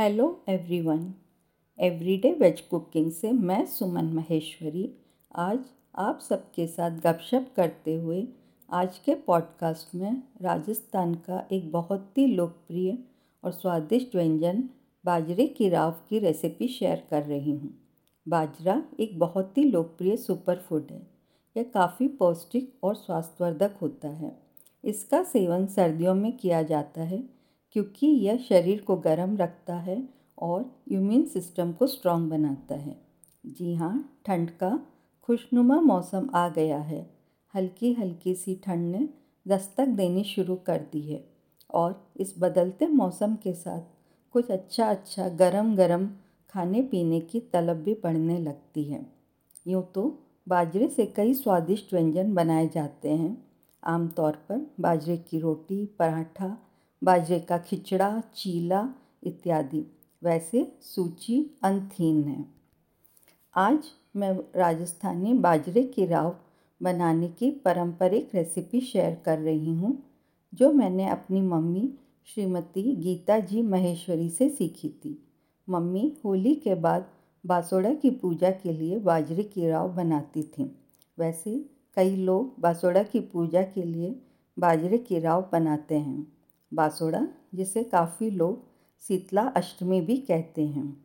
Hello everyone everyday veg cooking से मैं सुमन महेश्वरी। आज आप सबके साथ गपशप करते हुए आज के पॉडकास्ट में राजस्थान का एक बहुत ही लोकप्रिय और स्वादिष्ट व्यंजन बाजरे की राव की रेसिपी शेयर कर रही हूँ। बाजरा एक बहुत ही लोकप्रिय सुपर फ़ूड है। यह काफ़ी पौष्टिक और स्वास्थ्यवर्धक होता है। इसका सेवन सर्दियों में किया जाता है क्योंकि यह शरीर को गर्म रखता है और इम्यून सिस्टम को स्ट्रॉन्ग बनाता है। जी हाँ ठंड का खुशनुमा मौसम आ गया है। हल्की हल्की सी ठंड ने दस्तक देनी शुरू कर दी है और इस बदलते मौसम के साथ कुछ अच्छा अच्छा गरम गरम खाने पीने की तलब भी बढ़ने लगती है। यूँ तो बाजरे से कई स्वादिष्ट व्यंजन बनाए जाते हैं। आमतौर पर बाजरे की रोटी, पराठा बाजरे का खिचड़ा, चीला इत्यादि। वैसे सूची अंतहीन है। आज मैं राजस्थानी बाजरे की राव बनाने की पारंपरिक रेसिपी शेयर कर रही हूँ, जो मैंने अपनी मम्मी श्रीमती गीता जी महेश्वरी से सीखी थी। मम्मी होली के बाद बासोड़ा की पूजा के लिए बाजरे की राव बनाती थी। वैसे कई लोग बासोड़ा की पूजा के लिए बाजरे की राव बनाते हैं। बासोड़ा, जिसे काफ़ी लोग शीतला अष्टमी भी कहते हैं।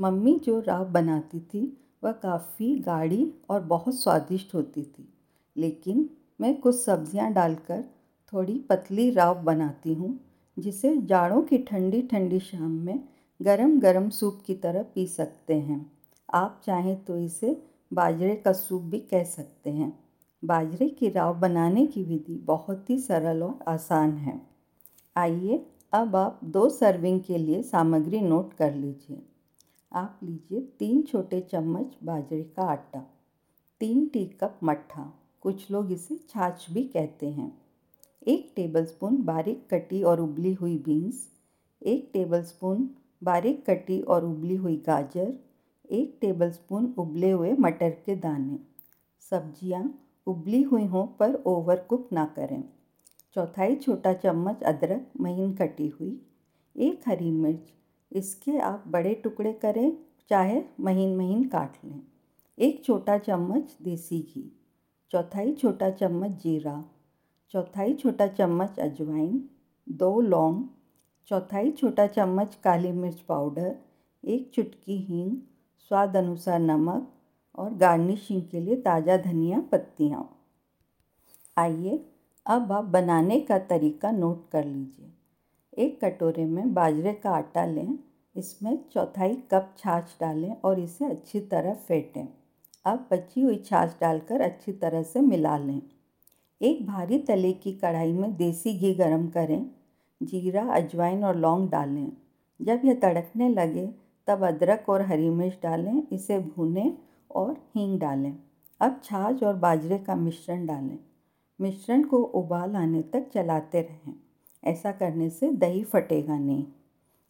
मम्मी जो राव बनाती थी, वह काफ़ी गाढ़ी और बहुत स्वादिष्ट होती थी। लेकिन मैं कुछ सब्ज़ियाँ डालकर थोड़ी पतली राव बनाती हूँ, जिसे जाड़ों की ठंडी ठंडी शाम में गरम गरम सूप की तरह पी सकते हैं। आप चाहें तो इसे बाजरे का सूप भी कह सकते हैं। बाजरे की राव बनाने की विधि बहुत ही सरल और आसान है। आइए अब आप दो सर्विंग के लिए सामग्री नोट कर लीजिए। आप लीजिए तीन छोटे चम्मच बाजरे का आटा, तीन टी कप मट्ठा, कुछ लोग इसे छाछ भी कहते हैं। एक टेबलस्पून बारीक कटी और उबली हुई बीन्स एक टेबलस्पून बारीक कटी और उबली हुई गाजर, एक टेबलस्पून उबले हुए मटर के दाने। सब्ज़ियाँ उबली हुई हों पर ओवर कुक ना करें। चौथाई छोटा चम्मच अदरक महीन कटी हुई, एक हरी मिर्च, इसके आप बड़े टुकड़े करें, चाहे महीन महीन काट लें। एक छोटा चम्मच देसी घी, चौथाई छोटा चम्मच जीरा, चौथाई छोटा चम्मच अजवाइन, दो लौंग, चौथाई छोटा चम्मच काली मिर्च पाउडर, एक चुटकी हींग, स्वाद अनुसार नमक और गार्निशिंग के लिए ताज़ा धनिया पत्तियाँ। आइए अब आप बनाने का तरीका नोट कर लीजिए। एक कटोरे में बाजरे का आटा लें, इसमें चौथाई कप छाछ डालें और इसे अच्छी तरह फेंटें। अब बची हुई छाछ डालकर अच्छी तरह से मिला लें। एक भारी तले की कढ़ाई में देसी घी गरम करें, जीरा, अजवाइन और लौंग डालें। जब यह तड़कने लगे, तब अदरक और हरी मिर्च डालें, इसे भूनें और हींग डालें। अब छाछ और बाजरे का मिश्रण डालें। मिश्रण को उबाल आने तक चलाते रहें। ऐसा करने से दही फटेगा नहीं।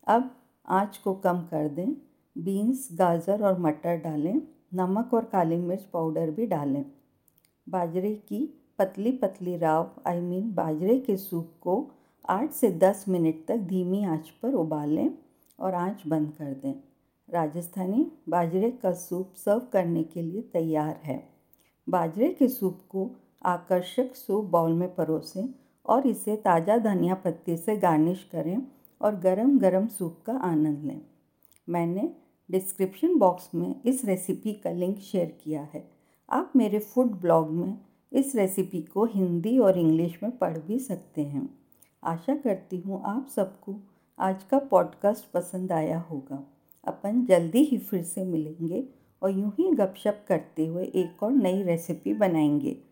अब आँच को कम कर दें। बीन्स, गाजर और मटर डालें। नमक और काली मिर्च पाउडर भी डालें। बाजरे की पतली पतली राव, आई मीन बाजरे के सूप को आठ से दस मिनट तक धीमी आँच पर उबालें और आँच बंद कर दें। राजस्थानी बाजरे का सूप सर्व करने के लिए तैयार है। बाजरे के सूप को आकर्षक सूप बाउल में परोसें और इसे ताज़ा धनिया पत्ती से गार्निश करें और गरम गरम सूप का आनंद लें। मैंने डिस्क्रिप्शन बॉक्स में इस रेसिपी का लिंक शेयर किया है। आप मेरे फ़ूड ब्लॉग में इस रेसिपी को हिंदी और इंग्लिश में पढ़ भी सकते हैं। आशा करती हूँ आप सबको आज का पॉडकास्ट पसंद आया होगा। अपन जल्दी ही फिर से मिलेंगे और यूँ ही गपशप करते हुए एक और नई रेसिपी बनाएँगे।